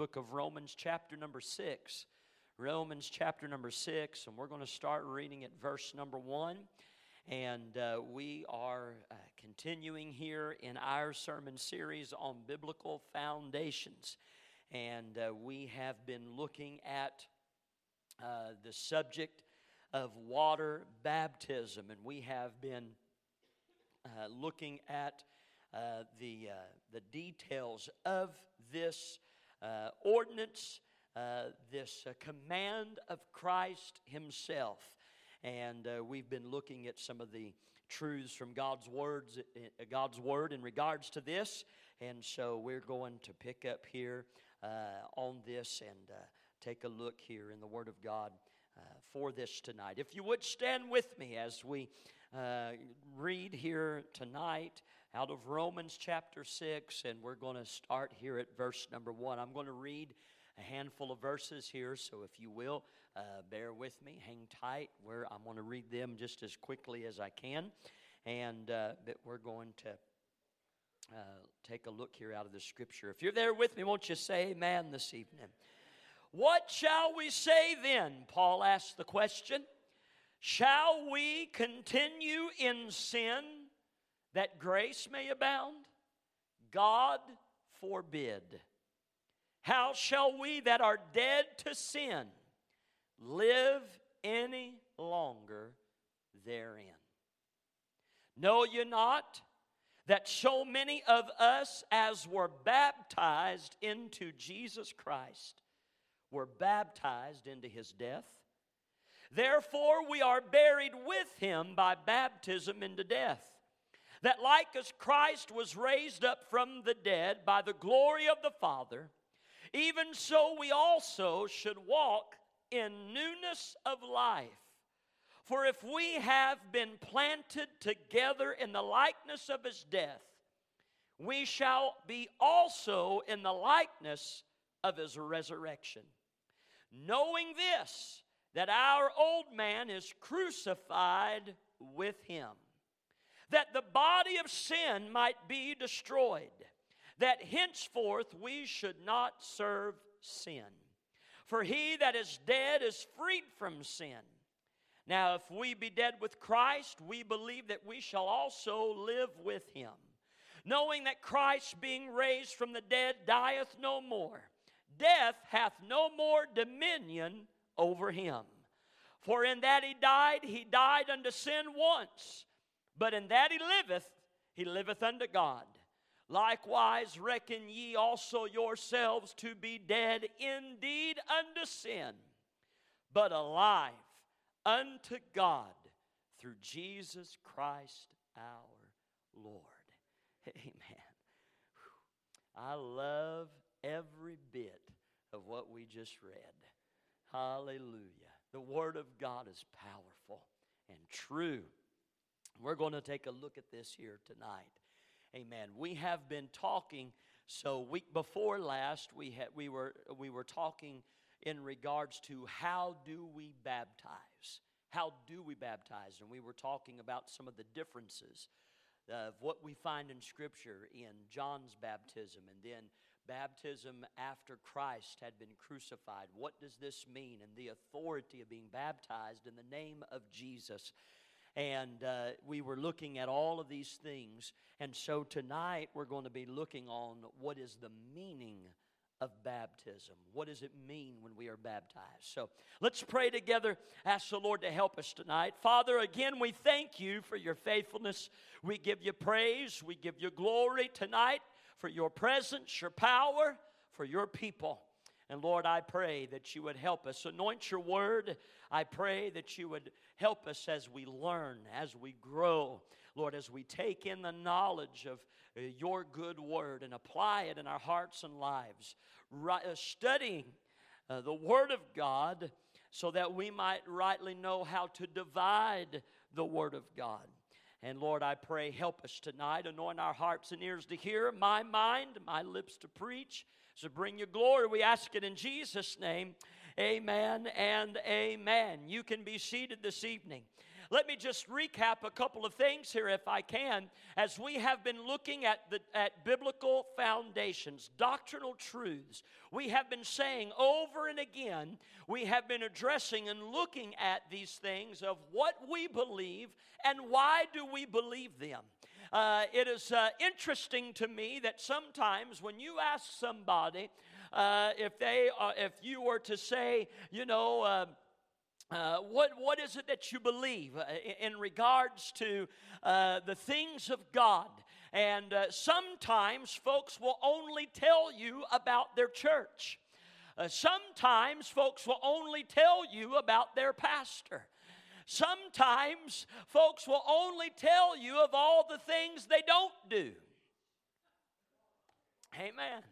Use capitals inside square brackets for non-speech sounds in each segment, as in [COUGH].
book of Romans, chapter number 6. Romans, chapter number 6, and we're going to start reading at verse number 1. And uh, we are uh, continuing here in our sermon series on biblical foundations. And uh, we have been looking at uh, the subject of water baptism, and we have been uh, looking at uh, the, the details of this uh, ordinance, uh, this uh, command of Christ Himself. And we've been looking at some of the truths from God's words, God's word in regards to this. And so we're going to pick up here on this and take a look here in the Word of God for this tonight. If you would stand with me as we uh, read here tonight out of Romans chapter 6, and we're going to start here at verse number 1. I'm going to read a handful of verses here, so if you will, uh, bear with me, hang tight, where I'm going to read them just as quickly as I can. And uh, we're going to uh, take a look here out of the scripture. If you're there with me, won't you say amen this evening? What shall we say then? Paul asked the question. Shall we continue in sin that grace may abound? God forbid. How shall we that are dead to sin live any longer therein? Know ye not that so many of us as were baptized into Jesus Christ were baptized into his death? Therefore, we are buried with him by baptism into death. That like as Christ was raised up from the dead by the glory of the Father, even so we also should walk in newness of life. For if we have been planted together in the likeness of his death, we shall be also in the likeness of his resurrection. Knowing this, that our old man is crucified with him, that the body of sin might be destroyed, that henceforth we should not serve sin. For he that is dead is freed from sin. Now, if we be dead with Christ, we believe that we shall also live with him, knowing that Christ, being raised from the dead, dieth no more. Death hath no more dominion over him. For in that he died, he died unto sin once, but in that he liveth, he liveth unto God. Likewise, reckon ye also yourselves to be dead indeed unto sin, but alive unto God through Jesus Christ our Lord. [LAUGHS] Amen. I love every bit of what we just read. Hallelujah. The Word of God is powerful and true. We're going to take a look at this here tonight. Amen. We have been talking. So week before last, we had we were we were talking in regards to how do we baptize? How do we baptize? And we were talking about some of the differences of what we find in Scripture in John's baptism, and then baptism after Christ had been crucified. What does this mean? And the authority of being baptized in the name of Jesus. And uh, we were looking at all of these things. And so tonight we're going to be looking on what is the meaning of baptism. What does it mean when we are baptized? So let's pray together. Ask the Lord to help us tonight. Father, again, we thank you for your faithfulness. We give you praise. We give you glory tonight for your presence, your power, for your people. And Lord, I pray that you would help us. Anoint your word. I pray that you would help us as we learn, as we grow. Lord, as we take in the knowledge of uh, your good word and apply it in our hearts and lives, uh, studying uh, the word of God so that we might rightly know how to divide the word of God. And Lord, I pray, help us tonight. Anoint our hearts and ears to hear, my mind, my lips to preach. So bring you glory. We ask it in Jesus' name. Amen and amen. You can be seated this evening. let me just recap a couple of things here, if I can, as we have been looking at, the, at biblical foundations, doctrinal truths. We have been saying over and again, we have been addressing and looking at these things of what we believe and why do we believe them. Uh, it is uh, interesting to me that sometimes when you ask somebody, uh, if they, uh, if you were to say, you know, uh, uh, what, what is it that you believe uh, in regards to uh, the things of God? And uh, sometimes folks will only tell you about their church. Uh, sometimes folks will only tell you about their pastor. Sometimes folks will only tell you of all the things they don't do. Amen.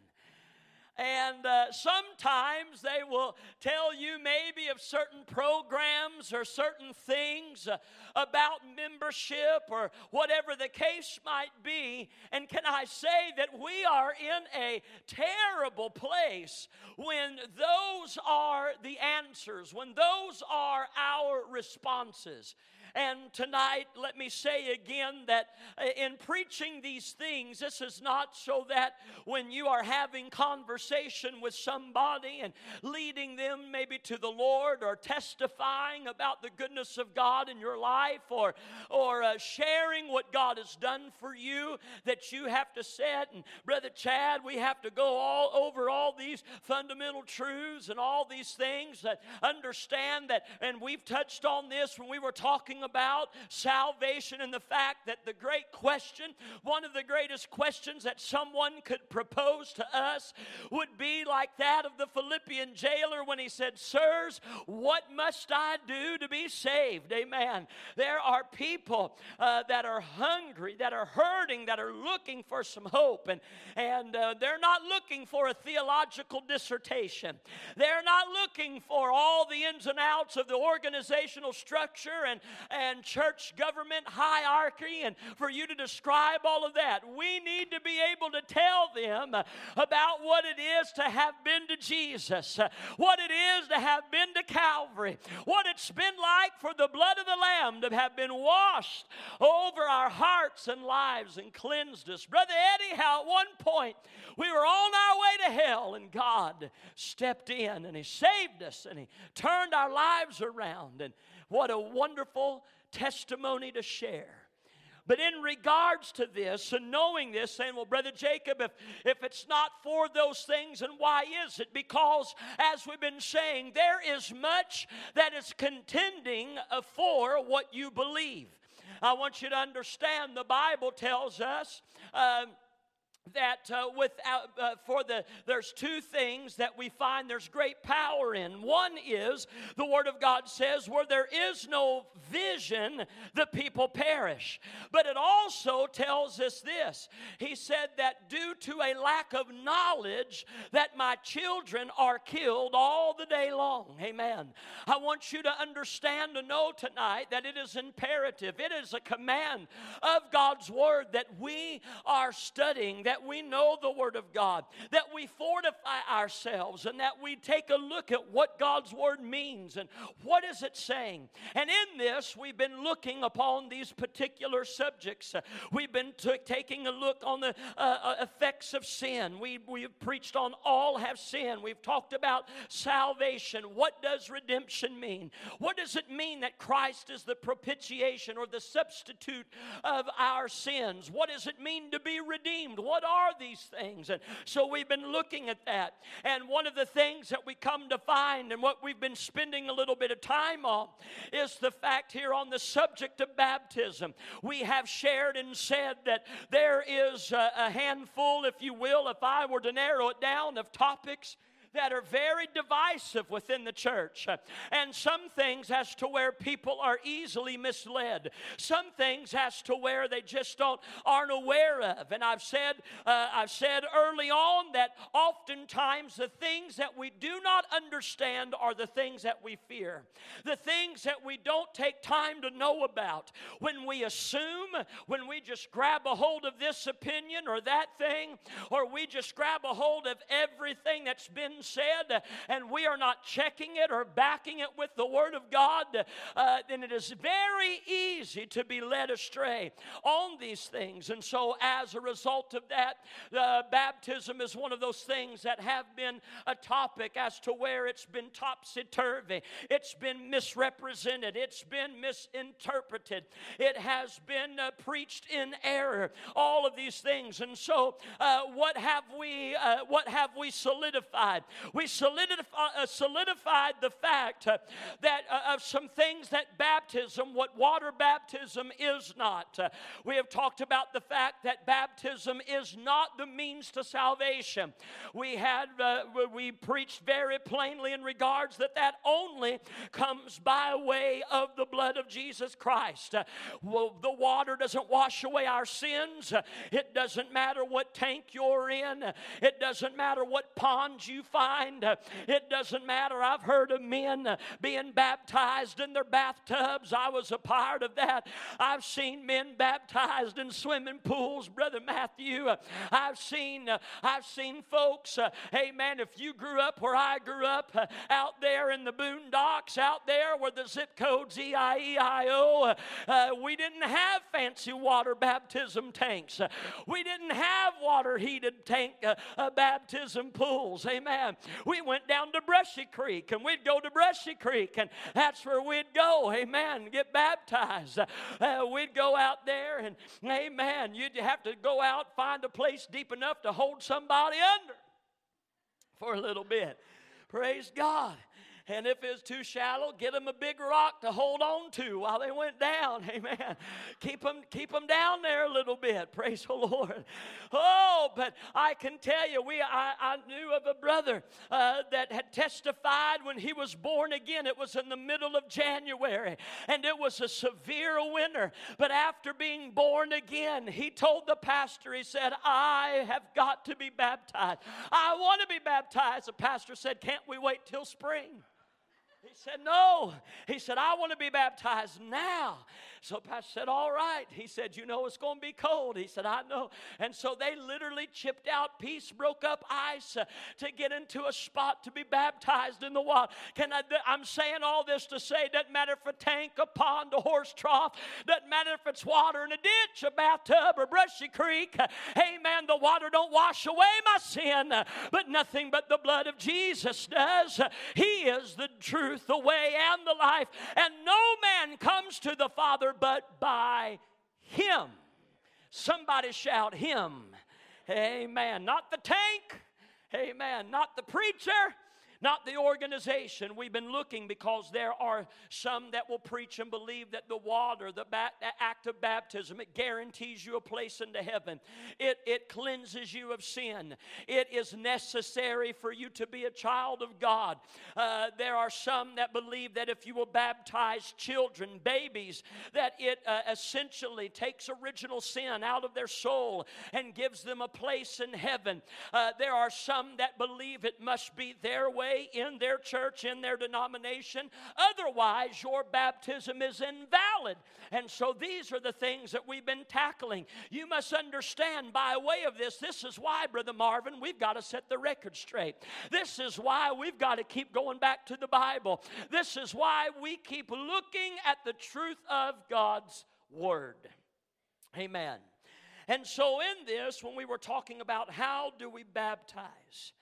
And uh, sometimes they will tell you maybe of certain programs or certain things uh, about membership or whatever the case might be. And can I say that we are in a terrible place when those are the answers, when those are our responses. And tonight, let me say again that uh, in preaching these things, this is not so that when you are having conversation with somebody and leading them maybe to the Lord or testifying about the goodness of God in your life or, or uh, sharing what God has done for you, that you have to sit and, Brother Chad, we have to go all over all these fundamental truths and all these things that understand that, and we've touched on this when we were talking talking about salvation and the fact that the great question, one of the greatest questions that someone could propose to us, would be like that of the Philippian jailer when he said, Sirs, what must I do to be saved? Amen. There are people uh, that are hungry, that are hurting, that are looking for some hope, and, and uh, they're not looking for a theological dissertation. They're not looking for all the ins and outs of the organizational structure and, and church government hierarchy and for you to describe all of that. We need to be able to tell them about what it is to have been to Jesus, what it is to have been to Calvary, what it's been like for the blood of the Lamb to have been washed over our hearts and lives and cleansed us. Brother Eddie, how at one point we were on our way to hell and God stepped in and He saved us and He turned our lives around. And what a wonderful testimony to share. But in regards to this and knowing this, saying, Well, Brother Jacob, if, if it's not for those things, and why is it? Because, as we've been saying, there is much that is contending uh, for what you believe. I want you to understand the Bible tells us. Uh, that uh, without uh, for the there's two things that we find there's great power in. One is the word of god says where there is no vision the people perish. But it also tells us this. He said that due to a lack of knowledge that my children are killed all the day long. Amen. I want you to understand to know tonight that it is imperative. It is a command of god's word that we are studying that we know the Word of God, that we fortify ourselves, and that we take a look at what God's Word means and what is it saying. And in this, we've been looking upon these particular subjects. We've been t- taking a look on the uh, uh, effects of sin. We, we've preached on all have sinned. We've talked about salvation. What does redemption mean? What does it mean that Christ is the propitiation or the substitute of our sins? What does it mean to be redeemed? What what are these things? And so we've been looking at that. And one of the things that we come to find, and what we've been spending a little bit of time on, is the fact here on the subject of baptism. We have shared and said that there is a, a handful, if you will, if I were to narrow it down, of topics that are very divisive within the church. And some things as to where people are easily misled. Some things as to where they just don't aren't aware of. And I've said uh, I've said early on that oftentimes the things that we do not understand are the things that we fear. The things that we don't take time to know about. When we assume, when we just grab a hold of this opinion or that thing, or we just grab a hold of everything that's been said and we are not checking it or backing it with the Word of God, uh, then it is very easy to be led astray on these things. And so, as a result of that, uh, baptism is one of those things that have been a topic as to where it's been topsy turvy, it's been misrepresented, it's been misinterpreted, it has been uh, preached in error. All of these things, and so uh, what have we? Uh, what have we solidified? We solidified, uh, uh, solidified the fact uh, that uh, of some things that baptism, what water baptism is not. Uh, we have talked about the fact that baptism is not the means to salvation. We had we preached very plainly in regards that that only comes by way of the blood of Jesus Christ. well, the water doesn't wash away our sins. It doesn't matter what tank you're in. It doesn't matter what ponds you find. It doesn't matter. I've heard of men being baptized in their bathtubs. I was a part of that. I've seen men baptized in swimming pools, Brother Matthew. I've seen I've seen folks, hey man, if you grew up where I grew up, out there in the boondocks, out there where the zip code's E-I-E-I-O, uh, we didn't have fancy water baptism tanks. We didn't have water heated tank uh, uh, baptism pools. Amen. We went down to Brushy Creek and we'd go to Brushy Creek and that's where we'd go. Amen. Get baptized. Uh, we'd go out there and, amen, you'd have to go out, find a place deep enough to hold somebody under for a little bit. Praise God. And if it's too shallow, get them a big rock to hold on to while they went down. [LAUGHS] Amen. Keep them, keep them down there a little bit. [LAUGHS] Praise the Lord. Oh, but I can tell you, we I, I knew of a brother uh, that had testified when he was born again. It was in the middle of January, and it was a severe winter. But after being born again, he told the pastor, he said, I have got to be baptized. I want to be baptized. The pastor said, Can't we wait till spring? He said, No. He said, I want to be baptized now. So Pastor said, All right. He said, You know it's going to be cold. He said, I know. And so they literally chipped out piece, broke up ice uh, to get into a spot to be baptized in the water. Can I, I'm saying all this to say, it doesn't matter if a tank, a pond, a horse trough, doesn't matter if it's water in a ditch, a bathtub, or brushy creek. Amen. The water don't wash away my sin, but nothing but the blood of Jesus does. He is the truth, the way, and the life. And no man comes to the Father but by Him. Somebody shout, Him. Amen. Not the tank. Amen. Not the preacher not the organization. We've been looking because there are some that will preach and believe that the water, the ba- act of baptism, it guarantees you a place into heaven. It, it cleanses you of sin. It is necessary for you to be a child of God. Uh, there are some that believe that if you will baptize children, babies, that it uh, essentially takes original sin out of their soul and gives them a place in heaven. Uh, there are some that believe it must be their way in their church, in their denomination. Otherwise, your baptism is invalid. And so these are the things that we've been tackling. You must understand by way of this, this is why, Brother Marvin, we've got to set the record straight. This is why we've got to keep going back to the Bible. This is why we keep looking at the truth of God's Word. Amen. And so, in this, when we were talking about how do we baptize,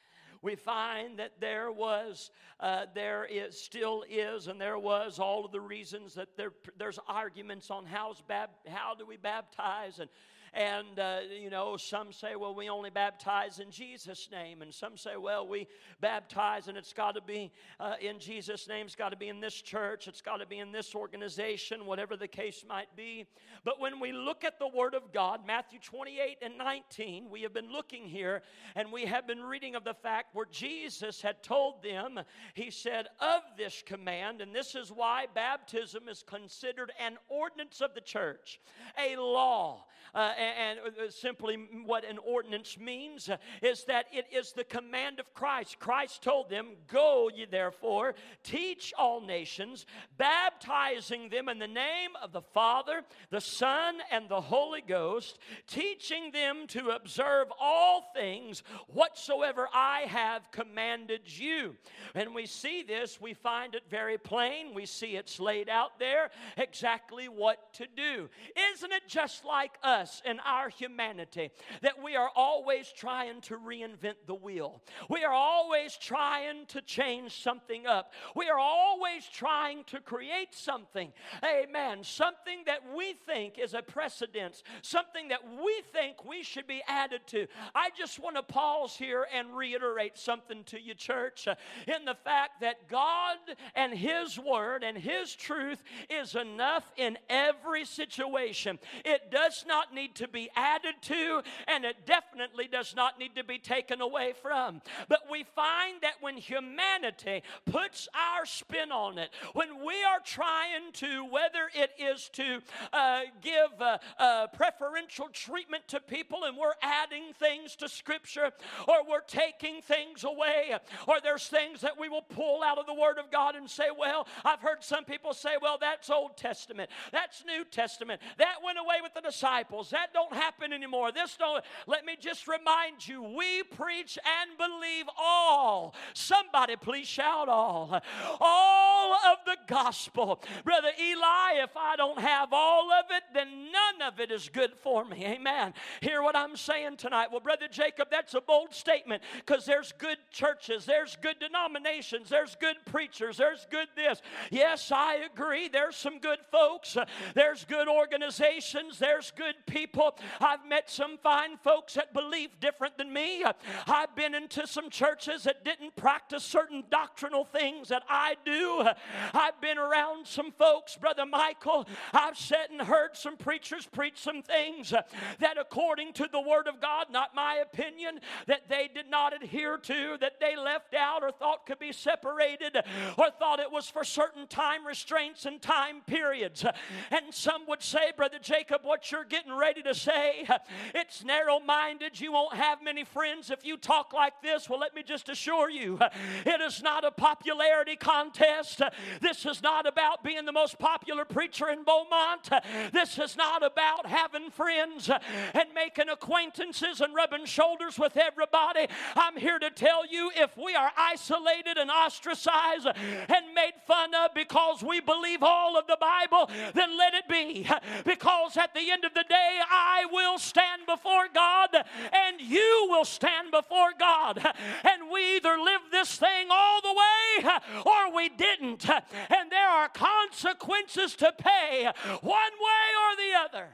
we find that there was, uh, there is, still is, and there was all of the reasons that there, there's arguments on how's bab, how do we baptize and and, uh, you know, some say, well, we only baptize in Jesus' name. And some say, well, we baptize and it's got to be uh, in Jesus' name. It's got to be in this church. It's got to be in this organization, whatever the case might be. But when we look at the Word of God, Matthew 28 and 19, we have been looking here and we have been reading of the fact where Jesus had told them, He said, of this command, and this is why baptism is considered an ordinance of the church, a law. Uh, and uh, simply what an ordinance means uh, is that it is the command of Christ. Christ told them, Go ye therefore, teach all nations, baptizing them in the name of the Father, the Son, and the Holy Ghost, teaching them to observe all things whatsoever I have commanded you. And we see this, we find it very plain. We see it's laid out there exactly what to do. Isn't it just like us in our humanity that we are always trying to reinvent the wheel? We are always trying to change something up. We are always trying to create something, amen, something that we think is a precedence, something that we think we should be added to. I just want to pause here and reiterate something to you, church, uh, in the fact that God and His Word and His truth is enough in every situation. It does not need to be added to, and it definitely does not need to be taken away from. But we find that when humanity puts our spin on it, when we are trying to, whether it is to uh, give uh, uh, preferential treatment to people and we're adding things to Scripture, or we're taking things away, or there's things that we will pull out of the Word of God and say, well, I've heard some people say, well, that's Old Testament, that's New Testament, that went away with the disciples, that don't happen anymore. This don't. Let me just remind you, we preach and believe all. Somebody please shout all. All of the gospel. Brother Eli, if I don't have all of it, then none of it is good for me. Amen. Hear what I'm saying tonight. Well, Brother Jacob, that's a bold statement because there's good churches, there's good denominations, there's good preachers, there's good this. Yes, I agree. There's some good folks, there's good organizations, there's good people. I've met some fine folks that believe different than me. I've been into some churches that didn't practice certain doctrinal things that I do. I've been around some folks, Brother Michael. I've sat and heard some preachers preach some things that, according to the Word of God, not my opinion, that they did not adhere to, that they left out or thought could be separated, or thought it was for certain time restraints and time periods. And some would say, Brother Jacob, what you're getting ready to say, it's narrow minded. You won't have many friends if you talk like this. Well, let me just assure you, it is not a popularity contest. This is not about being the most popular preacher in Beaumont. This is not about having friends and making acquaintances and rubbing shoulders with everybody. I'm here to tell you if we are isolated and ostracized and made fun of because we believe all of the Bible, then let it be. Because at the end of the day, I will stand before God and you will stand before God. And we either live this thing all the way or we didn't. And there are consequences to pay one way or the other.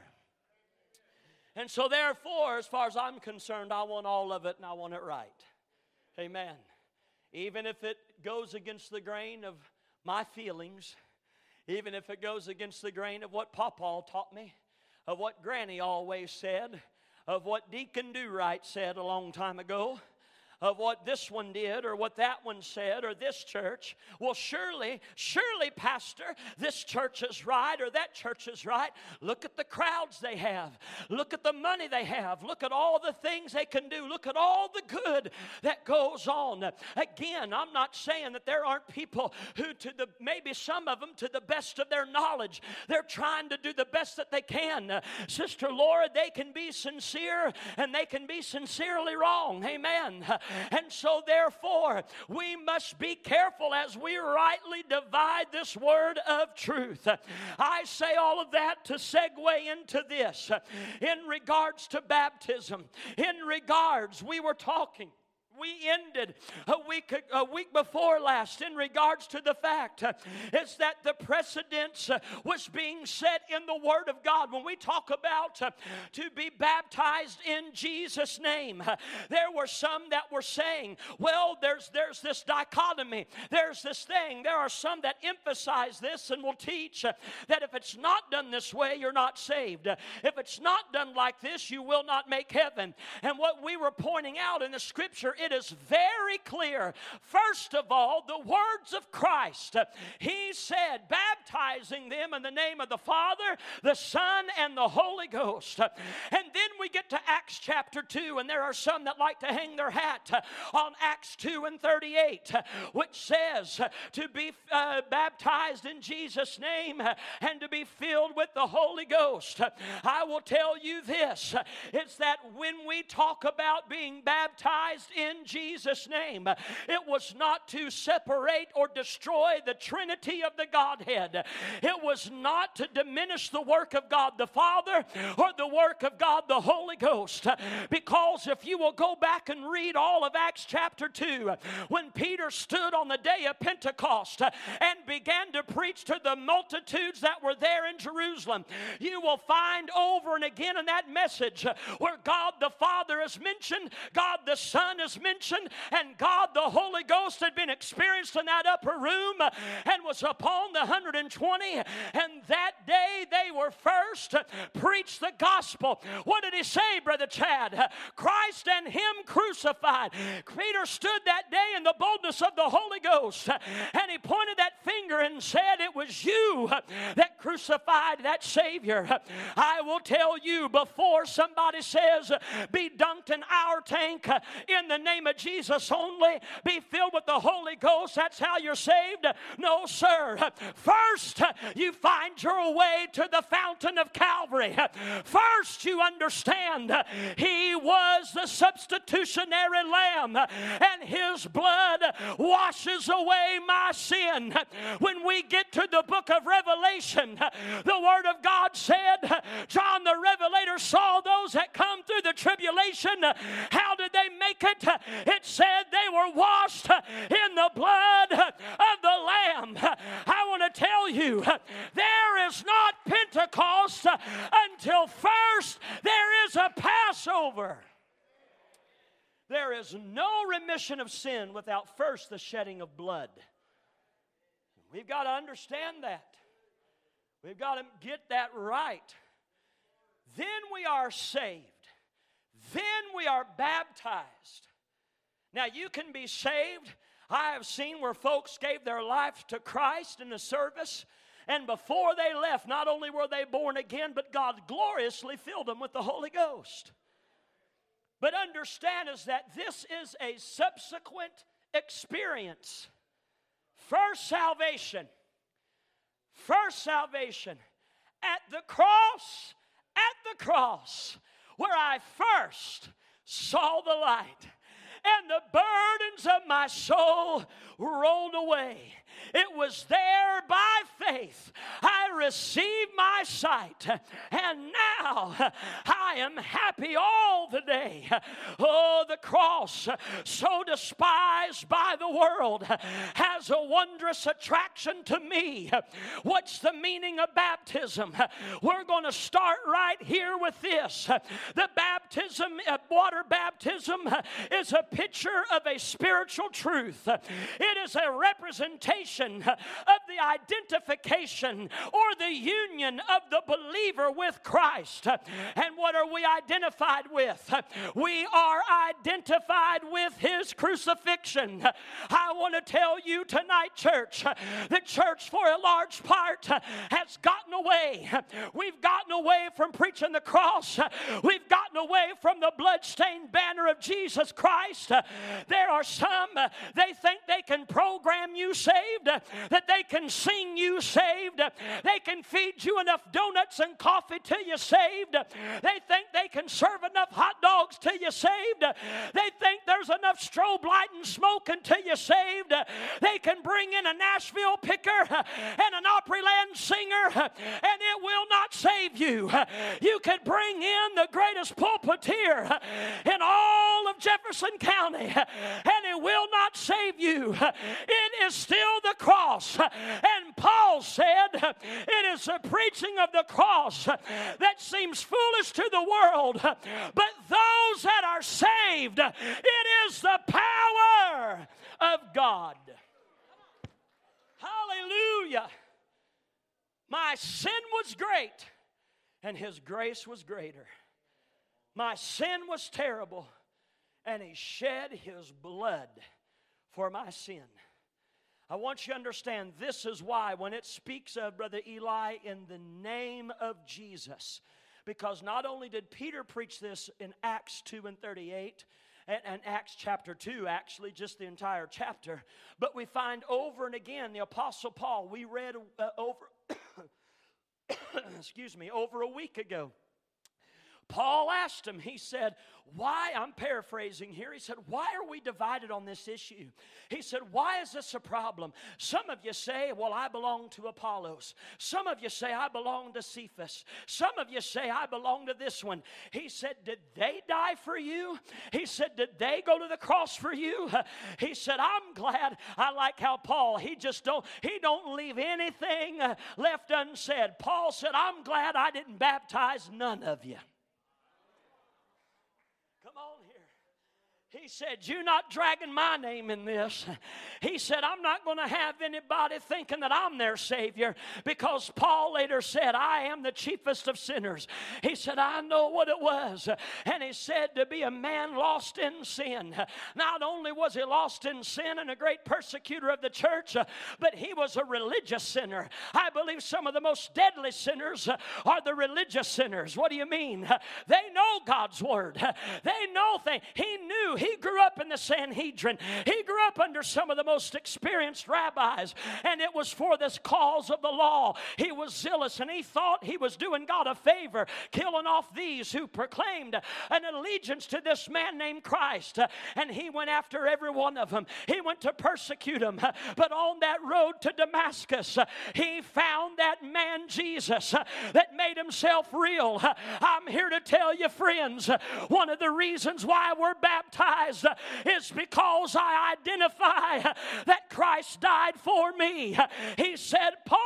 And so, therefore, as far as I'm concerned, I want all of it and I want it right. Amen. Even if it goes against the grain of my feelings, even if it goes against the grain of what Papa taught me, of what Granny always said, of what Deacon Do Right said a long time ago of what this one did or what that one said or this church. Well, surely, surely, Pastor, this church is right or that church is right. Look at the crowds they have. Look at the money they have. Look at all the things they can do. Look at all the good that goes on. Again, I'm not saying that there aren't people who, to the maybe some of them, to the best of their knowledge, they're trying to do the best that they can. Sister Laura, they can be sincere and they can be sincerely wrong. Amen. And so, therefore, we must be careful as we rightly divide this word of truth. I say all of that to segue into this in regards to baptism. In regards, we were talking we ended a week a week before last in regards to the fact uh, is that the precedence uh, was being set in the word of god. When we talk about uh, to be baptized in jesus name there were some that were saying well there's there's this dichotomy. There's this thing. There are some that emphasize this and will teach that if it's not done this way you're not saved. If it's not done like this you will not make heaven. And what we were pointing out in the scripture it is very clear. First of all, the words of Christ. He said, baptizing them in the name of the Father, the Son, and the Holy Ghost. And then we get to Acts chapter 2, and there are some that like to hang their hat on Acts 2 and 38, which says to be uh, baptized in Jesus' name and to be filled with the Holy Ghost. I will tell you this it's that when we talk about being baptized in Jesus' name, it was not to separate or destroy the Trinity of the Godhead, it was not to diminish the work of God the Father or the work of God the Holy Ghost. Because if you will go back and read all of Acts chapter 2, when Peter stood on the day of Pentecost and began to preach to the multitudes that were there in Jerusalem, you will find over and again in that message where God the Father is mentioned, God the Son is mentioned, and God the Holy Ghost had been experienced in that upper room and was upon the 120. And that day they were first preached the gospel. What did he say, Brother Chad? Christ and Him crucified. Peter stood that day in the boldness of the Holy Ghost and he pointed that finger and said, It was you that crucified that Savior. I will tell you before somebody says, Be dunked in our tank in the name of Jesus only, be filled with the Holy Ghost, that's how you're saved. No, sir. First, you find your way to the fountain of Calvary. First, you understand He was the substitutionary lamb, and His blood washes away my sin. When we get to the book of Revelation, the Word of God said, John the Revelator saw those that come through the tribulation. How did they make it? It said they were washed in the blood of the Lamb. I want to tell you, there is not Pentecost until first there is a Passover. There is no remission of sin without first the shedding of blood. We've got to understand that. We've got to get that right. Then we are saved. Then we are baptized. Now, you can be saved. I have seen where folks gave their life to Christ in the service, and before they left, not only were they born again, but God gloriously filled them with the Holy Ghost. But understand is that this is a subsequent experience. First salvation. First salvation. At the cross, at the cross, where I first saw the light and the burdens of my soul rolled away. It was there by faith I received my sight, and now I am happy all the day. Oh, the cross, so despised by the world, has a wondrous attraction to me. What's the meaning of baptism? We're going to start right here with this. The baptism, uh, water baptism, is a picture of a spiritual truth. It is a representation of the identification or the union of the believer with Christ. And what are we identified with? We are identified with his crucifixion. I want to tell you tonight, church, the church for a large part has gotten away. We've gotten away from preaching the cross. We've gotten away from the bloodstained banner of Jesus Christ. There are some, they think they can program you saved, Uh, that they can sing you saved, uh, they can feed you enough donuts and coffee till you're saved, uh, they think they can serve enough hot dogs till you're saved, they think there's enough strobe light and smoke until you're saved, they can bring in a Nashville picker and an Opryland singer, and it will not save you. You could bring in the greatest pulpiteer in all of Jefferson County, and it will not save you. It is still the cross. And Paul said, It is the preaching of the cross that seems foolish to the world, but those that are saved, it is the power of God. Hallelujah. My sin was great, and his grace was greater. My sin was terrible, and he shed his blood for my sin. I want you to understand this is why, when it speaks of Brother Eli in the name of Jesus, because not only did Peter preach this in Acts 2 and 38, and, and, Acts chapter 2, actually, just the entire chapter. But we find over and again the Apostle Paul, we read uh, over, [COUGHS] [COUGHS] excuse me, over a week ago. Paul asked him, he said, Why, I'm paraphrasing here, he said, Why are we divided on this issue? He said, Why is this a problem? Some of you say, Well, I belong to Apollos. Some of you say, I belong to Cephas. Some of you say, I belong to this one. He said, Did they die for you? He said, Did they go to the cross for you? [LAUGHS] He said, I'm glad. I like how Paul, he just don't, he don't leave anything left unsaid. Paul said, I'm glad I didn't baptize none of you. He said, You're not dragging my name in this. He said, I'm not going to have anybody thinking that I'm their Savior because Paul later said, I am the chiefest of sinners. He said, I know what it was. And he said, To be a man lost in sin. Not only was he lost in sin and a great persecutor of the church, but he was a religious sinner. I believe some of the most deadly sinners are the religious sinners. What do you mean? They know God's word, they know things. He knew he grew up in the Sanhedrin. He grew up under some of the most experienced rabbis, and it was for this cause of the law. He was zealous and he thought he was doing God a favor, killing off these who proclaimed an allegiance to this man named Christ. And he went after every one of them. He went to persecute them. But on that road to Damascus, he found that man Jesus that made himself real. I'm here to tell you, friends, one of the reasons why we're baptized is because I identify that Christ died for me. He said, Paul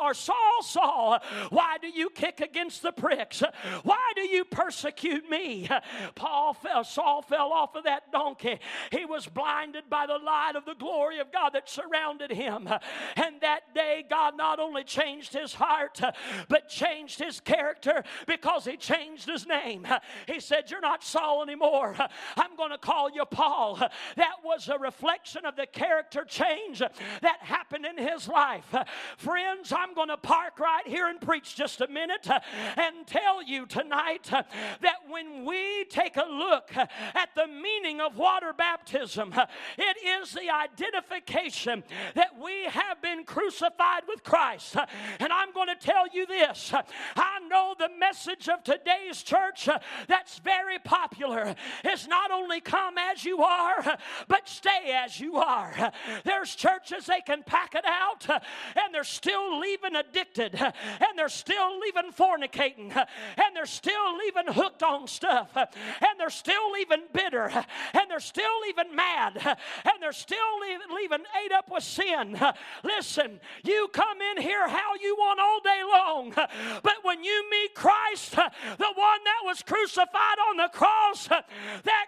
or Saul, Saul, why do you kick against the pricks? Why do you persecute me? Paul fell, Saul fell off of that donkey. He was blinded by the light of the glory of God that surrounded him. And that day, God not only changed his heart, but changed his character because he changed his name. He said, You're not Saul anymore. I'm going to call you Paul. That was a reflection of the character change that happened in his life. Friends, I'm going to park right here and preach just a minute and tell you tonight that when we take a look at the meaning of water baptism, it is the identification that we have been crucified with Christ. And I'm going to tell you this I know the message of today's church that's very popular is not only come as you are, but stay as you are. There's churches they can pack it out and they're still leaving addicted and they're still leaving fornicating and they're still leaving hooked on stuff and they're still leaving bitter and they're still leaving mad and they're still leaving ate up with sin. Listen, you come in here how you want all day long, but when you meet Christ, the one that was crucified on the cross, that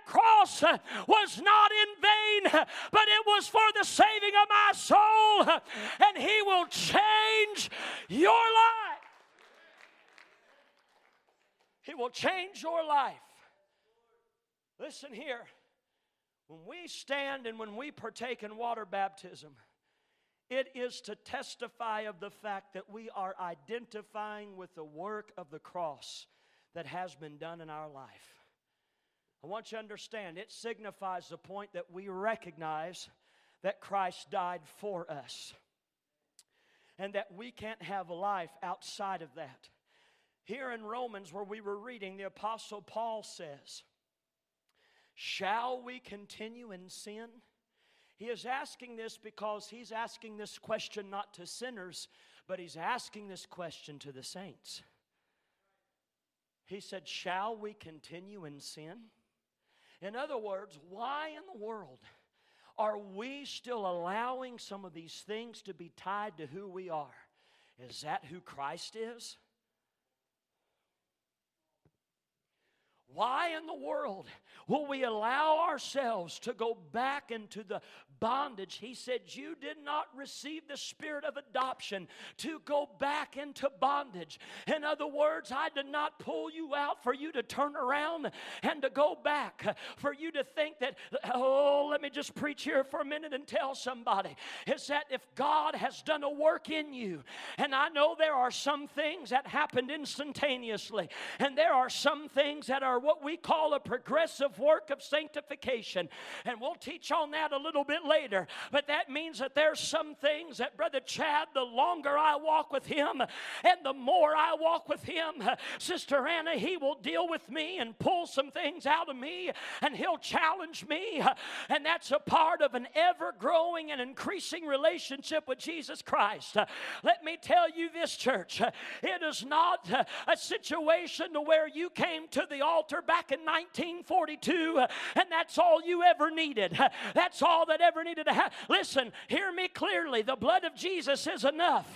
cross uh, was not in vain, but it was for the saving of my soul, and He will change your life. He will change your life. Listen here. When we stand and when we partake in water baptism, it is to testify of the fact that we are identifying with the work of the cross that has been done in our life. I want you to understand it signifies the point that we recognize that Christ died for us and that we can't have a life outside of that. Here in Romans, where we were reading, the Apostle Paul says, Shall we continue in sin? He is asking this because he's asking this question not to sinners, but he's asking this question to the saints. He said, Shall we continue in sin? In other words, why in the world are we still allowing some of these things to be tied to who we are? Is that who Christ is? Why in the world will we allow ourselves to go back into the bondage, he said, You did not receive the spirit of adoption to go back into bondage. In other words, I did not pull you out for you to turn around and to go back, for you to think that, oh, let me just preach here for a minute and tell somebody is that if God has done a work in you, and I know there are some things that happened instantaneously, and there are some things that are what we call a progressive work of sanctification, and we'll teach on that a little bit later. But that means that there's some things that Brother Chad, the longer I walk with him, and the more I walk with him, Sister Anna, he will deal with me and pull some things out of me, and he'll challenge me, and that's a part of an ever growing and increasing relationship with Jesus Christ. Let me tell you this, church, it is not a situation to where you came to the altar back in 1942 and that's all you ever needed. That's all that ever needed to happen. Listen, hear me clearly. The blood of Jesus is enough.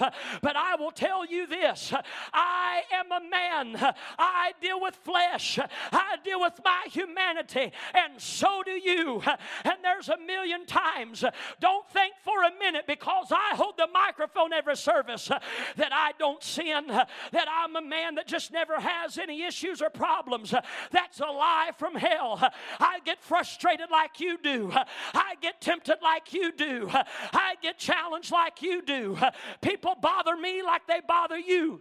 But I will tell you this I am a man. I deal with flesh. I deal with my humanity. And so do you. And there's a million times. Don't think for a minute because I hold the microphone every service that I don't sin, that I'm a man that just never has any issues or problems. That's a lie from hell. I get frustrated like you do. I get tempted like you do. [LAUGHS] I get challenged like you do. [LAUGHS] People bother me like they bother you.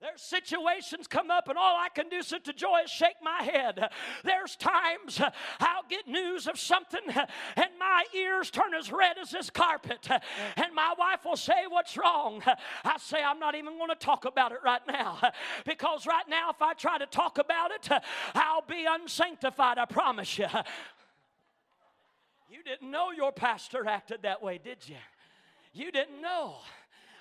There's situations come up, and all I can do, Sister Joy, is shake my head. There's times I'll get news of something, and my ears turn as red as this carpet. And my wife will say, What's wrong? I say, I'm not even going to talk about it right now. Because right now, if I try to talk about it, I'll be unsanctified, I promise you. You didn't know your pastor acted that way, did you? You didn't know.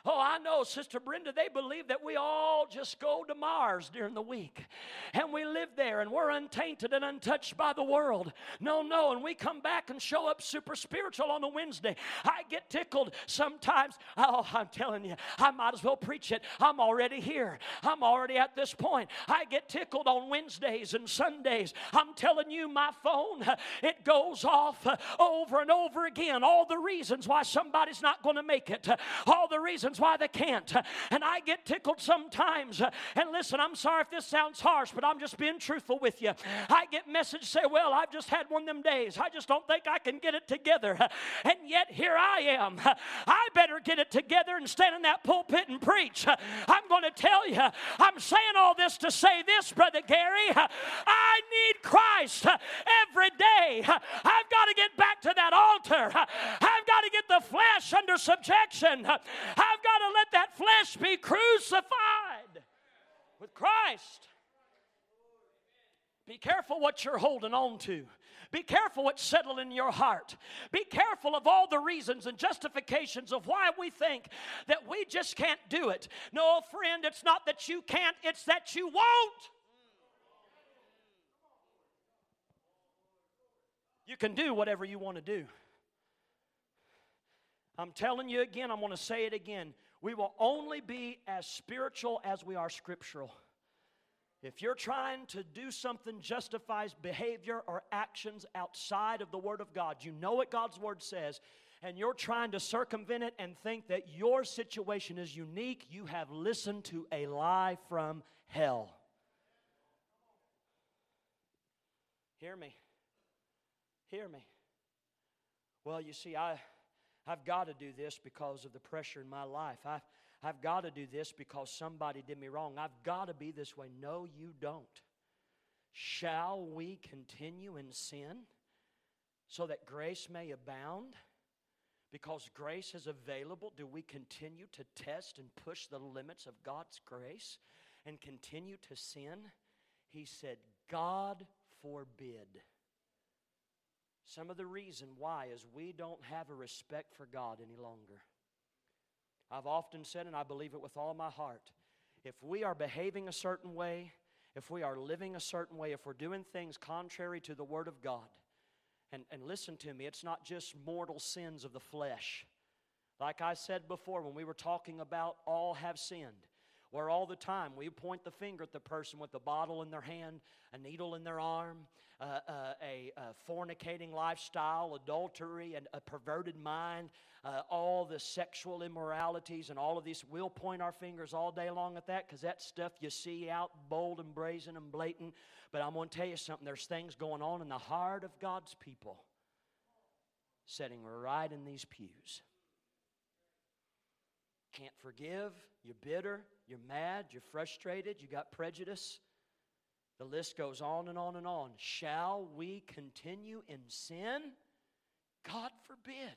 Oh, I know, Sister Brenda, they believe that we all just go to Mars during the week and we live there and we're untainted and untouched by the world. No, no, and we come back and show up super spiritual on a Wednesday. I get tickled sometimes. Oh, I'm telling you, I might as well preach it. I'm already here, I'm already at this point. I get tickled on Wednesdays and Sundays. I'm telling you, my phone, it goes off over and over again. All the reasons why somebody's not going to make it, all the reasons why they can't. And I get tickled sometimes. And listen, I'm sorry if this sounds harsh, but I'm just being truthful with you. I get messages say, Well, I've just had one of them days. I just don't think I can get it together. [LAUGHS] And yet here I am. [LAUGHS] I better get it together and stand in that pulpit and preach. [LAUGHS] I'm going to tell you, I'm saying all this to say this, Brother Gary. I need Christ every day. I've got to get back to that altar. I've got to get the flesh under subjection. I've got to let that flesh be crucified with Christ. Be careful what you're holding on to. Be careful what's settled in your heart. Be careful of all the reasons and justifications of why we think that we just can't do it. No, friend, it's not that you can't, it's that you won't. You can do whatever you want to do. I'm telling you again, I'm going to say it again. We will only be as spiritual as we are scriptural. If you're trying to do something justifies behavior or actions outside of the Word of God, you know what God's Word says, and you're trying to circumvent it and think that your situation is unique, you have listened to a lie from hell. Hear me. Hear me. Well, you see, I I've got to do this because of the pressure in my life. I've, I've got to do this because somebody did me wrong. I've got to be this way. No, you don't. Shall we continue in sin so that grace may abound? Because grace is available, do we continue to test and push the limits of God's grace and continue to sin? He said, God forbid. Some of the reason why is we don't have a respect for God any longer. I've often said, and I believe it with all my heart, if we are behaving a certain way, if we are living a certain way, if we're doing things contrary to the Word of God, and, and listen to me, it's not just mortal sins of the flesh. Like I said before when we were talking about all have sinned, where all the time we point the finger at the person with a bottle in their hand, a needle in their arm, uh, uh, a, a, fornicating lifestyle, adultery, and a perverted mind, uh, all the sexual immoralities, and all of these. We'll point our fingers all day long at that because that's stuff you see out bold and brazen and blatant. But I'm going to tell you something there's things going on in the heart of God's people sitting right in these pews. Can't forgive, you're bitter, you're mad, you're frustrated, you got prejudice. The list goes on and on and on. Shall we continue in sin? God forbid.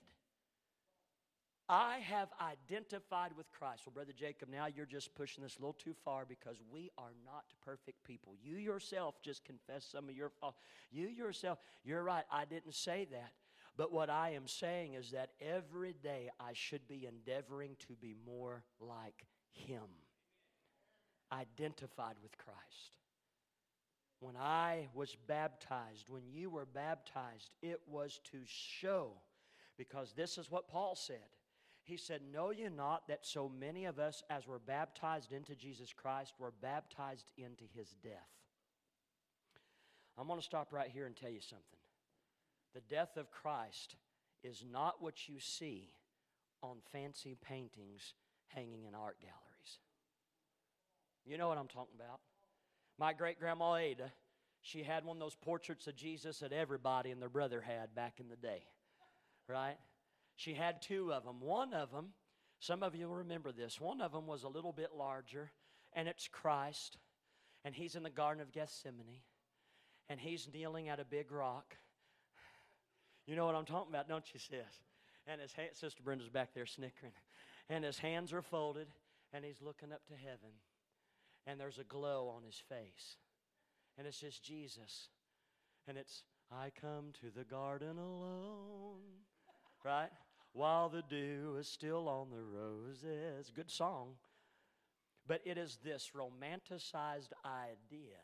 I have identified with Christ. Well, Brother Jacob, now you're just pushing this a little too far because we are not perfect people. You yourself just confessed some of your faults. You yourself, you're right, I didn't say that. But what I am saying is that every day I should be endeavoring to be more like Him, identified with Christ. When I was baptized, when you were baptized, it was to show, because this is what Paul said. He said, Know you not that so many of us, as were baptized into Jesus Christ, were baptized into his death? I'm going to stop right here and tell you something. The death of Christ is not what you see on fancy paintings hanging in art galleries. You know what I'm talking about. My great grandma Ada, she had one of those portraits of Jesus that everybody and their brother had back in the day, right? She had two of them. One of them, some of you will remember this, one of them was a little bit larger, and it's Christ, and he's in the Garden of Gethsemane, and he's kneeling at a big rock. You know what I'm talking about, don't you, sis? And his Sister Brenda's back there snickering. And his hands are folded, and he's looking up to heaven and there's a glow on his face. And it's just Jesus. And it's, I come to the garden alone, right? While the dew is still on the roses. Good song. But it is this romanticized idea.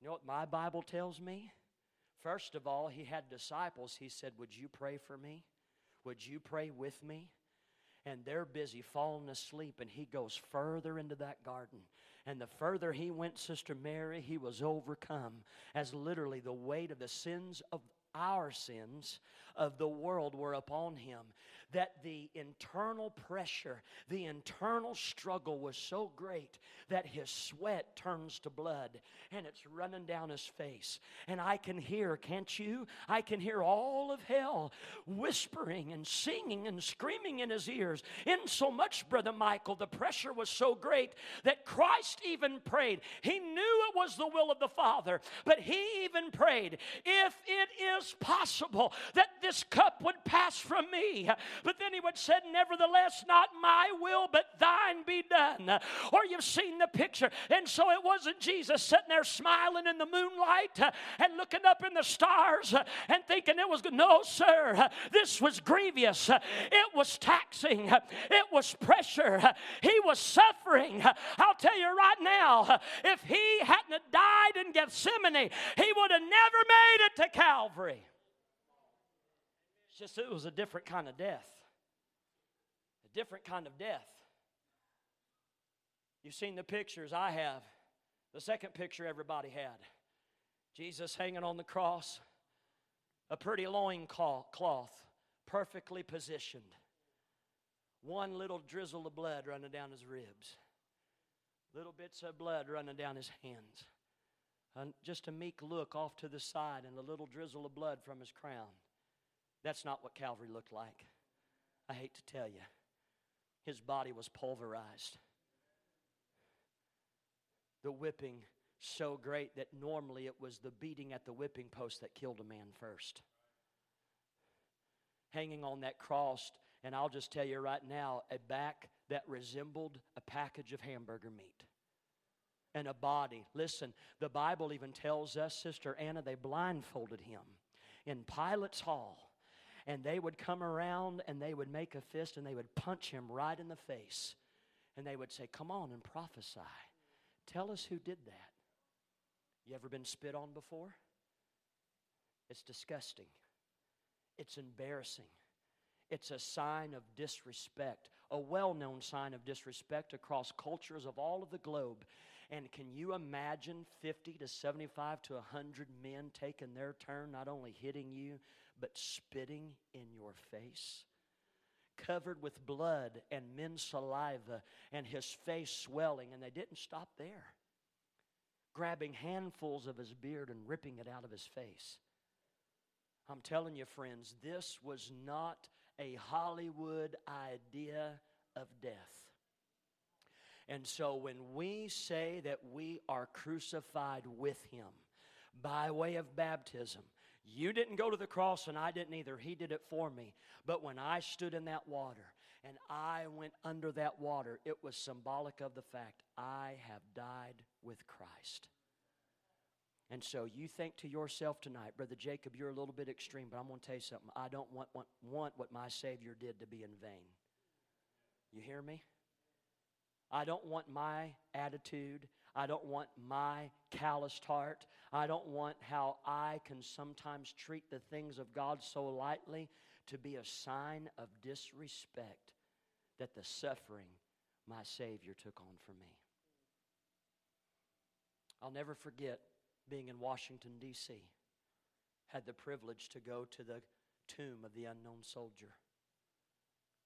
You know what my Bible tells me? First of all, he had disciples. He said, Would you pray for me? Would you pray with me? and they're busy falling asleep, and he goes further into that garden. And the further he went, Sister Mary, he was overcome as literally the weight of the sins of our sins of the world were upon him that the internal pressure, the internal struggle was so great that his sweat turns to blood and it's running down his face. And I can hear, can't you? I can hear all of hell whispering and singing and screaming in his ears. In so much, Brother Michael, the pressure was so great that Christ even prayed. He knew it was the will of the Father, but he even prayed, if it is possible that this cup would pass from me. But then he would say, Nevertheless, not my will, but thine be done. Or you've seen the picture. And so it wasn't Jesus sitting there smiling in the moonlight uh, and looking up in the stars uh, and thinking it was. No, sir. This was grievous. It was taxing. It was pressure. He was suffering. I'll tell you right now, if he hadn't died in Gethsemane, he would have never made it to Calvary. Just it was a different kind of death A different kind of death. You've seen the pictures I have. The second picture everybody had Jesus hanging on the cross, a pretty loin cloth, perfectly positioned. One little drizzle of blood running down his ribs, little bits of blood running down his hands. And just a meek look off to the side and a little drizzle of blood from his crown. That's not what Calvary looked like. I hate to tell you his body was pulverized. The whipping so great that normally it was the beating at the whipping post that killed a man first. Hanging on that cross, and I'll just tell you right now, a back that resembled a package of hamburger meat and a body. Listen, the Bible even tells us, Sister Anna, they blindfolded him in Pilate's hall and they would come around and they would make a fist and they would punch him right in the face. And they would say, Come on and prophesy. Tell us who did that. You ever been spit on before? It's disgusting. It's embarrassing. It's a sign of disrespect, a well known sign of disrespect across cultures of all of the globe. And can you imagine 50 to 75 to 100 men taking their turn, not only hitting you, but spitting in your face? Covered with blood and men's saliva, and his face swelling, and they didn't stop there. Grabbing handfuls of his beard and ripping it out of his face. I'm telling you, friends, this was not a Hollywood idea of death. And so when we say that we are crucified with him by way of baptism, you didn't go to the cross and I didn't either. He did it for me. But when I stood in that water and I went under that water, it was symbolic of the fact I have died with Christ. And so you think to yourself tonight, Brother Jacob, you're a little bit extreme, but I'm going to tell you something. I don't want, want, want what my Savior did to be in vain. You hear me? I don't want my attitude. I don't want my calloused heart. I don't want how I can sometimes treat the things of God so lightly to be a sign of disrespect that the suffering my Savior took on for me. I'll never forget being in Washington, D.C., had the privilege to go to the tomb of the unknown soldier,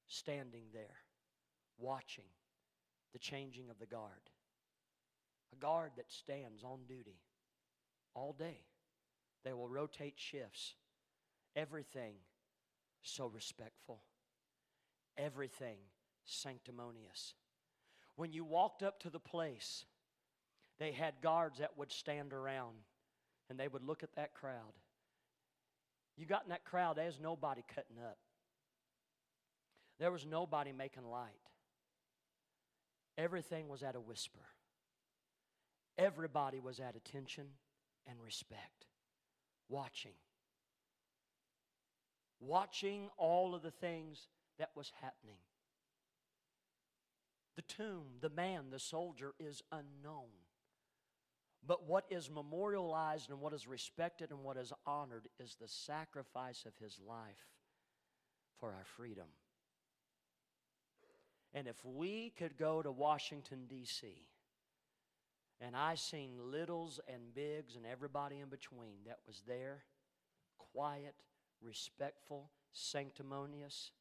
standing there, watching the changing of the guard. A guard that stands on duty all day. They will rotate shifts. Everything so respectful. Everything sanctimonious. When you walked up to the place, they had guards that would stand around and they would look at that crowd. You got in that crowd, there's nobody cutting up. There was nobody making light. Everything was at a whisper. Everybody was at attention and respect, watching. Watching all of the things that was happening. The tomb, the man, the soldier is unknown. But what is memorialized and what is respected and what is honored is the sacrifice of his life for our freedom. And if we could go to Washington, D.C., and I seen littles and bigs and everybody in between that was there, quiet, respectful, sanctimonious,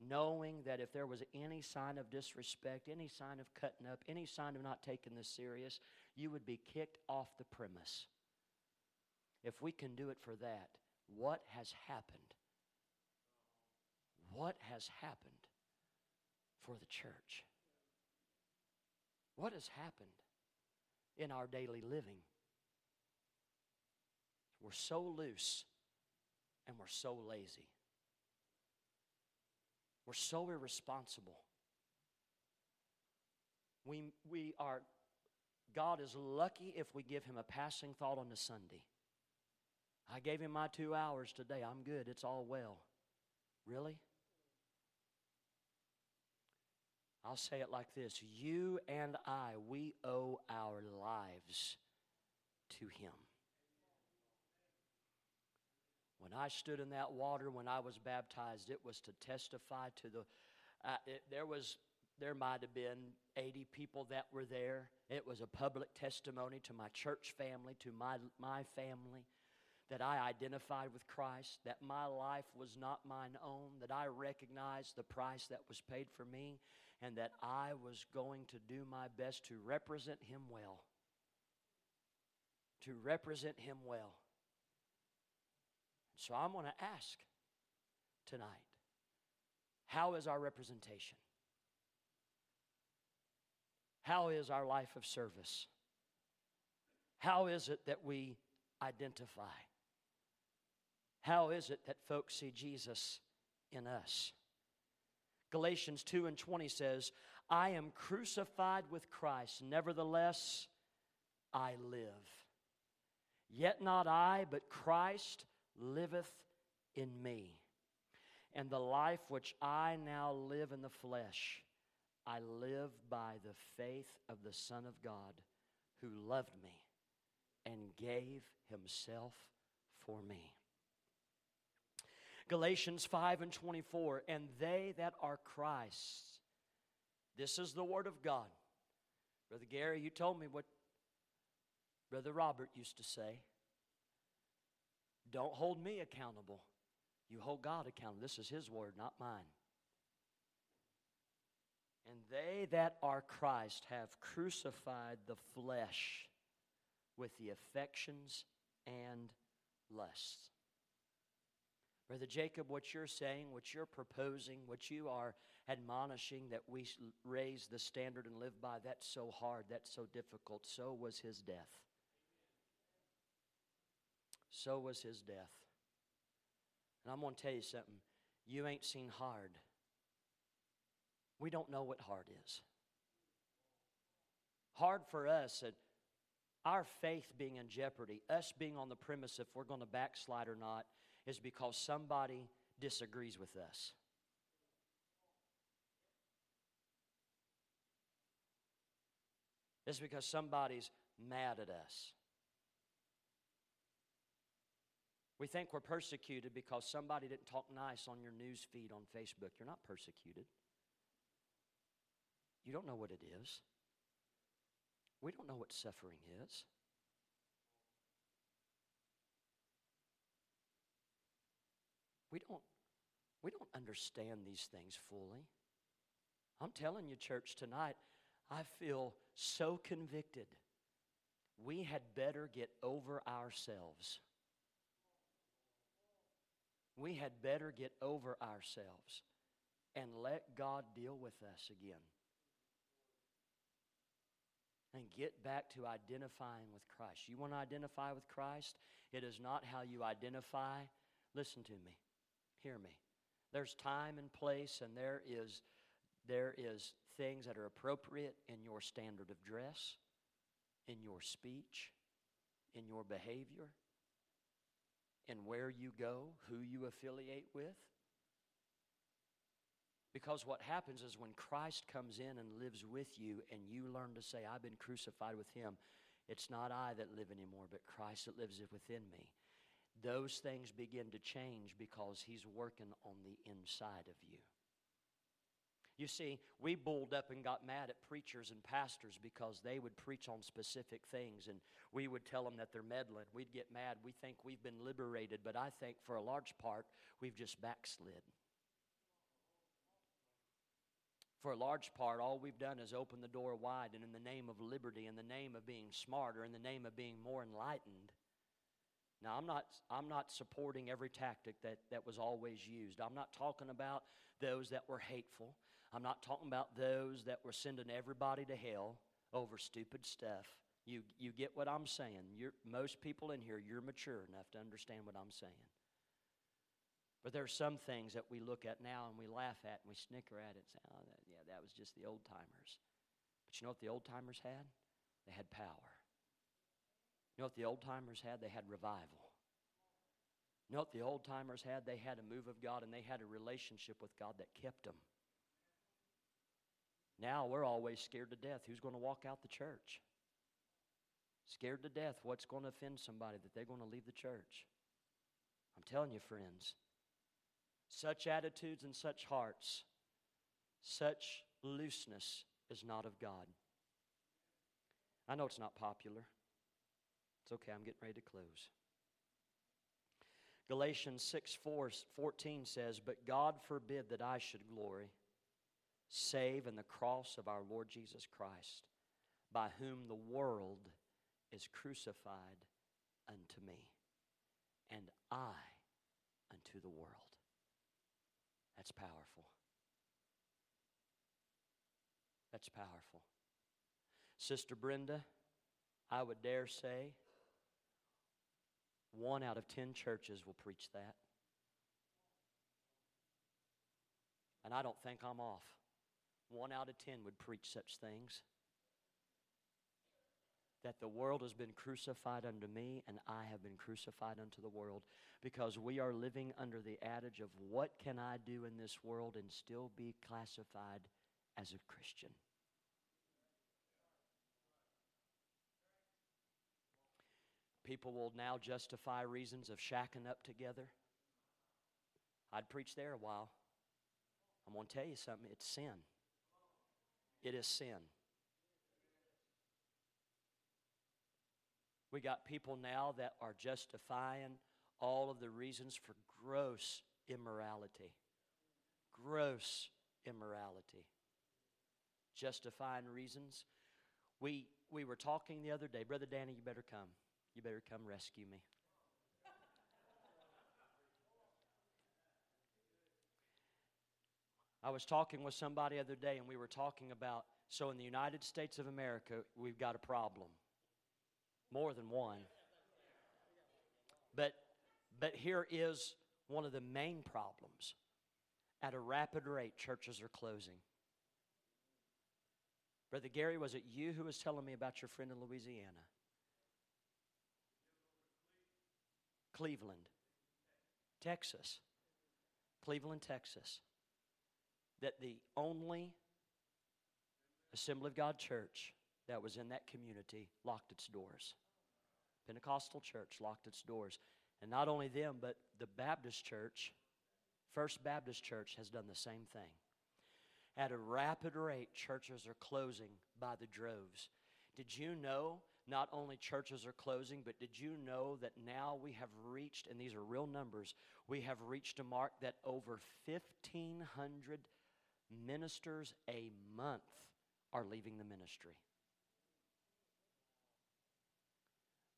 knowing that if there was any sign of disrespect, any sign of cutting up, any sign of not taking this serious, you would be kicked off the premise. If we can do it for that, what has happened? What has happened for the church? What has happened in our daily living? We're so loose and we're so lazy. We're so irresponsible. We, we are, God is lucky if we give Him a passing thought on a Sunday. I gave Him my two hours today. I'm good. It's all well. Really? I'll say it like this You and I, we owe our lives to Him. When I stood in that water when I was baptized, it was to testify to the. Uh, it, there was there might have been 80 people that were there. It was a public testimony to my church family, to my my family, that I identified with Christ, that my life was not mine own, that I recognized the price that was paid for me, and that I was going to do my best to represent Him well. To represent Him well. So I'm going to ask tonight how is our representation? How is our life of service? How is it that we identify? How is it that folks see Jesus in us? Galatians 2 and 20 says, I am crucified with Christ, nevertheless I live. Yet not I, but Christ liveth in me. And the life which I now live in the flesh, I live by the faith of the Son of God who loved me and gave himself for me. Galatians 5 and 24, and they that are Christ. This is the Word of God. Brother Gary, you told me what Brother Robert used to say. Don't hold me accountable. You hold God accountable. This is His Word, not mine. And they that are Christ have crucified the flesh with the affections and lusts. Brother Jacob, what you're saying, what you're proposing, what you are admonishing that we raise the standard and live by, that's so hard, that's so difficult. So was his death. So was his death. And I'm going to tell you something. You ain't seen hard. We don't know what hard is. Hard for us, and our faith being in jeopardy, us being on the premise if we're going to backslide or not, is because somebody disagrees with us. It's because somebody's mad at us. We think we're persecuted because somebody didn't talk nice on your news feed on Facebook. You're not persecuted. You don't know what it is. We don't know what suffering is. We don't, we don't understand these things fully. I'm telling you, church, tonight, I feel so convicted. We had better get over ourselves. We had better get over ourselves and let God deal with us again. And get back to identifying with Christ. You want to identify with Christ? It is not how you identify. Listen to me. Hear me. There's time and place, and there is, there is things that are appropriate in your standard of dress, in your speech, in your behavior, in where you go, who you affiliate with. Because what happens is when Christ comes in and lives with you, and you learn to say, I've been crucified with him, it's not I that live anymore, but Christ that lives within me those things begin to change because He's working on the inside of you. You see, we bulled up and got mad at preachers and pastors because they would preach on specific things and we would tell them that they're meddling. We'd get mad. We think we've been liberated, but I think for a large part, we've just backslid. For a large part, all we've done is open the door wide, and in the name of liberty, in the name of being smarter, in the name of being more enlightened, now, I'm not, I'm not supporting every tactic that, that was always used. I'm not talking about those that were hateful. I'm not talking about those that were sending everybody to hell over stupid stuff. You, you get what I'm saying. You're, most people in here, you're mature enough to understand what I'm saying. But there are some things that we look at now and we laugh at and we snicker at it and say, oh, that, yeah, that was just the old timers. But you know what the old timers had? They had power. You know what the old timers had? They had revival. You know what the old timers had? They had a move of God and they had a relationship with God that kept them. Now we're always scared to death. Who's going to walk out the church? Scared to death. What's going to offend somebody that they're going to leave the church? I'm telling you, friends, such attitudes and such hearts, such looseness is not of God. I know it's not popular. It's okay, I'm getting ready to close. Galatians 6 4, 14 says, But God forbid that I should glory, save in the cross of our Lord Jesus Christ, by whom the world is crucified unto me, and I unto the world. That's powerful. That's powerful. Sister Brenda, I would dare say one out of ten churches will preach that. And I don't think I'm off. One out of ten would preach such things. That the world has been crucified unto me, and I have been crucified unto the world. Because we are living under the adage of what can I do in this world and still be classified as a Christian? People will now justify reasons of shacking up together. I'd preach there a while. I'm going to tell you something it's sin. It is sin. We got people now that are justifying all of the reasons for gross immorality. Gross immorality. Justifying reasons. We, we were talking the other day. Brother Danny, you better come. You better come rescue me. I was talking with somebody the other day, and we were talking about so in the United States of America, we've got a problem. More than one. But, but here is one of the main problems. At a rapid rate, churches are closing. Brother Gary, was it you who was telling me about your friend in Louisiana? Cleveland, Texas. Cleveland, Texas. That the only Assembly of God church that was in that community locked its doors. Pentecostal church locked its doors. And not only them, but the Baptist church, First Baptist Church, has done the same thing. At a rapid rate, churches are closing by the droves. Did you know not only churches are closing, but did you know that now we have reached, and these are real numbers, we have reached a mark that over 1,500 ministers a month are leaving the ministry.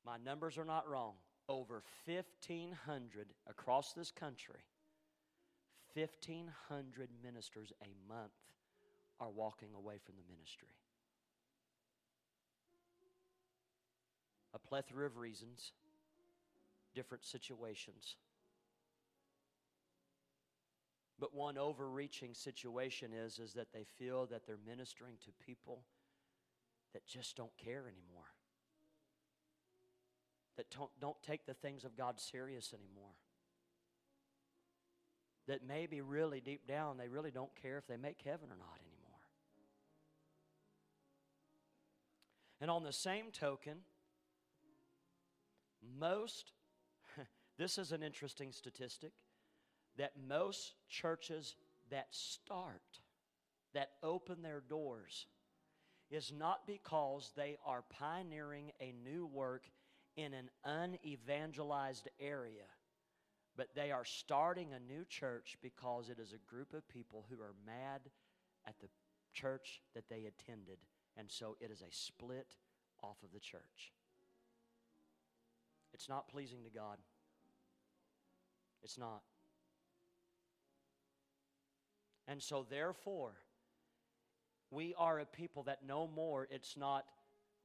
My numbers are not wrong. Over 1,500 across this country, 1,500 ministers a month are walking away from the ministry. A plethora of reasons, different situations. But one overreaching situation is, is that they feel that they're ministering to people that just don't care anymore. That don't, don't take the things of God serious anymore. That maybe really deep down they really don't care if they make heaven or not anymore. And on the same token, most, [LAUGHS] this is an interesting statistic that most churches that start, that open their doors, is not because they are pioneering a new work in an unevangelized area, but they are starting a new church because it is a group of people who are mad at the church that they attended. And so it is a split off of the church. It's not pleasing to God. It's not. And so, therefore, we are a people that no more, it's not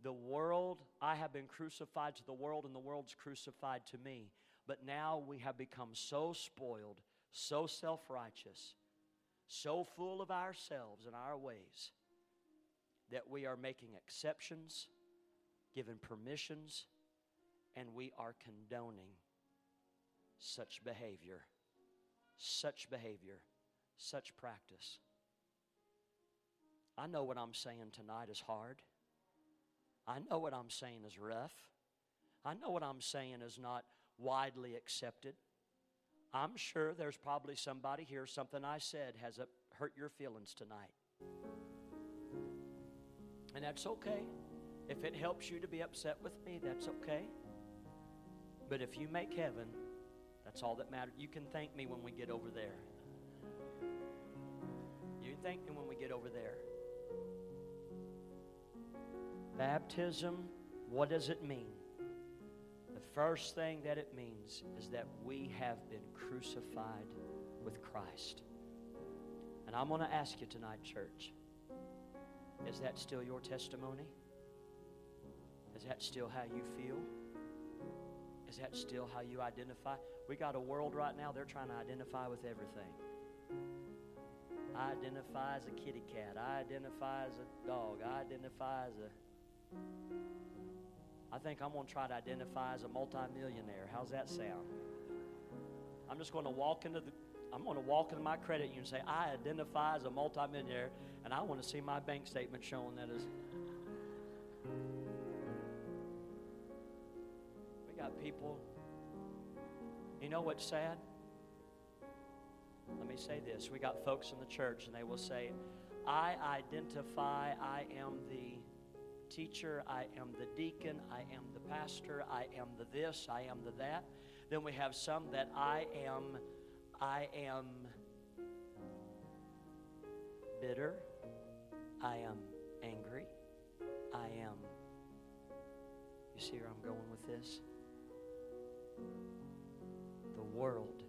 the world, I have been crucified to the world, and the world's crucified to me. But now we have become so spoiled, so self righteous, so full of ourselves and our ways that we are making exceptions, giving permissions, and we are condoning such behavior. Such behavior such practice. I know what I'm saying tonight is hard. I know what I'm saying is rough. I know what I'm saying is not widely accepted. I'm sure there's probably somebody here, something I said has hurt your feelings tonight. And that's okay. If it helps you to be upset with me, that's okay. But if you make heaven, that's all that matters. You can thank me when we get over there You can thank me when we get over there. Baptism, what does it mean? The first thing that it means is that we have been crucified with Christ. And I'm going to ask you tonight, church, is that still your testimony? Is that still how you feel? Is that still how you identify? We got a world right now, they're trying to identify with everything. I identify as a kitty cat. I identify as a dog. I identify as a. I think I'm going to try to identify as a multimillionaire. How's that sound? I'm just going to walk into the. I'm going to walk into my credit union and say, I identify as a multimillionaire, and I want to see my bank statement showing that is. Got people. You know what's sad? Let me say this. We got folks in the church, and they will say, I identify, I am the teacher, I am the deacon, I am the pastor, I am the this, I am the that. Then we have some that I am, I am bitter, I am angry, I am. You see where I'm going with this? The world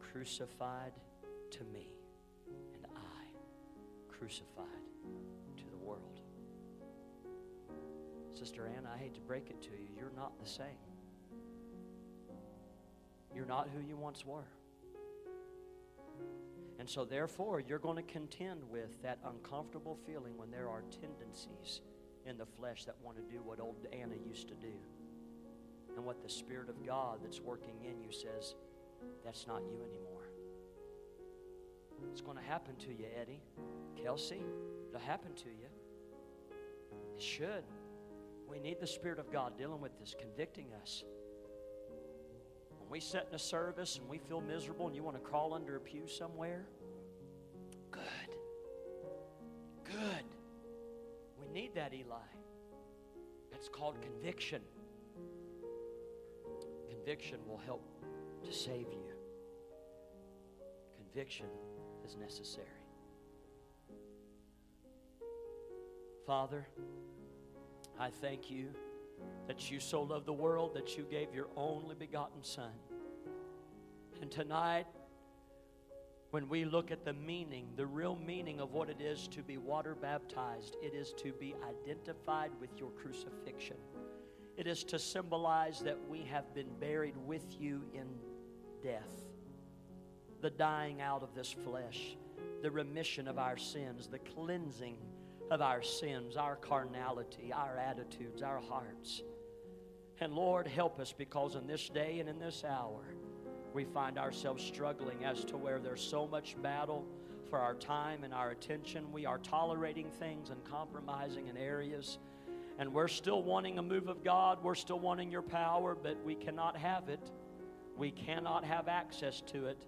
crucified to me, and I crucified to the world. Sister Ann, I hate to break it to you, you're not the same. You're not who you once were. And so, therefore, you're going to contend with that uncomfortable feeling when there are tendencies in the flesh that want to do what old Anna used to do. And what the Spirit of God that's working in you says, that's not you anymore. It's going to happen to you, Eddie. Kelsey, it'll happen to you. It should. We need the Spirit of God dealing with this, convicting us. When we sit in a service and we feel miserable and you want to crawl under a pew somewhere, good. Good. We need that, Eli. That's called conviction. Conviction will help to save you. Conviction is necessary. Father, I thank you that you so loved the world that you gave your only begotten Son. And tonight, when we look at the meaning, the real meaning of what it is to be water baptized, it is to be identified with your crucifixion. It is to symbolize that we have been buried with you in death, the dying out of this flesh, the remission of our sins, the cleansing of our sins, our carnality, our attitudes, our hearts. And Lord, help us because in this day and in this hour, we find ourselves struggling as to where there's so much battle for our time and our attention. We are tolerating things and compromising in areas. And we're still wanting a move of God. We're still wanting your power, but we cannot have it. We cannot have access to it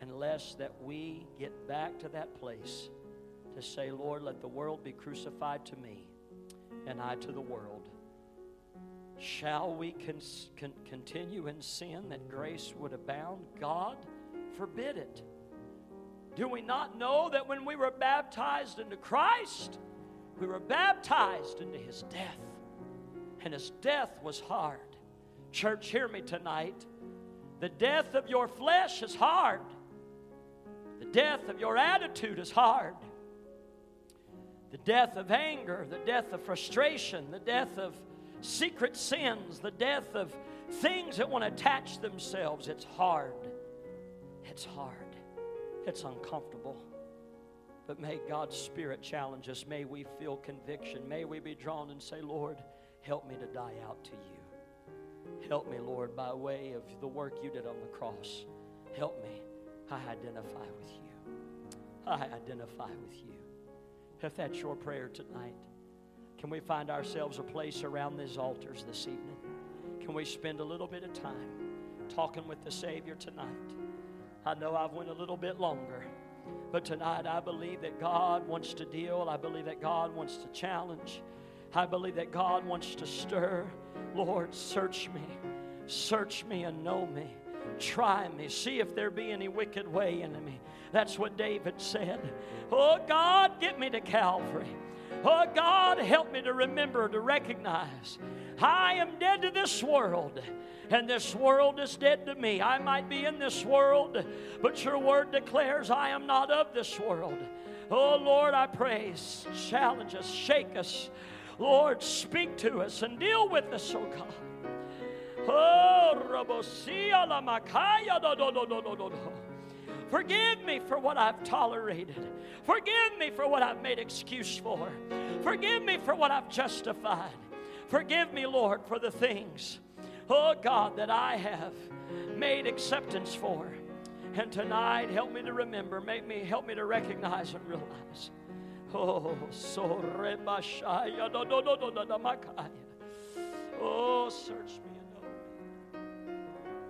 unless that we get back to that place to say, Lord, let the world be crucified to me and I to the world. Shall we con- con- continue in sin that grace would abound? God forbid it. Do we not know that when we were baptized into Christ, we were baptized into his death? And his death was hard. Church, hear me tonight. The death of your flesh is hard, the death of your attitude is hard the death of anger, the death of frustration, the death of secret sins, the death of things that want to attach themselves. It's hard. It's hard. It's uncomfortable. But may God's Spirit challenge us. May we feel conviction. May we be drawn and say, Lord, help me to die out to you. Help me, Lord, by way of the work you did on the cross. Help me. I identify with you. I identify with you. If that's your prayer tonight, can we find ourselves a place around these altars this evening? Can we spend a little bit of time talking with the Savior tonight? I know I've went a little bit longer, but tonight I believe that God wants to deal. I believe that God wants to challenge. I believe that God wants to stir. Lord, search me. Search me and know me. Try me. See if there be any wicked way in me. That's what David said. Oh God, get me to Calvary. Oh God, help me to remember, to recognize I am dead to this world, and this world is dead to me. I might be in this world, but your word declares I am not of this world. Oh Lord, I praise, challenge us, shake us. Lord, speak to us and deal with us, oh God. Oh. Forgive me for what I've tolerated. Forgive me for what I've made excuse for. Forgive me for what I've justified. Forgive me, Lord, for the things, oh God, that I have made acceptance for. And tonight, help me to remember, make me help me to recognize and realize. Oh, so Oh, search me.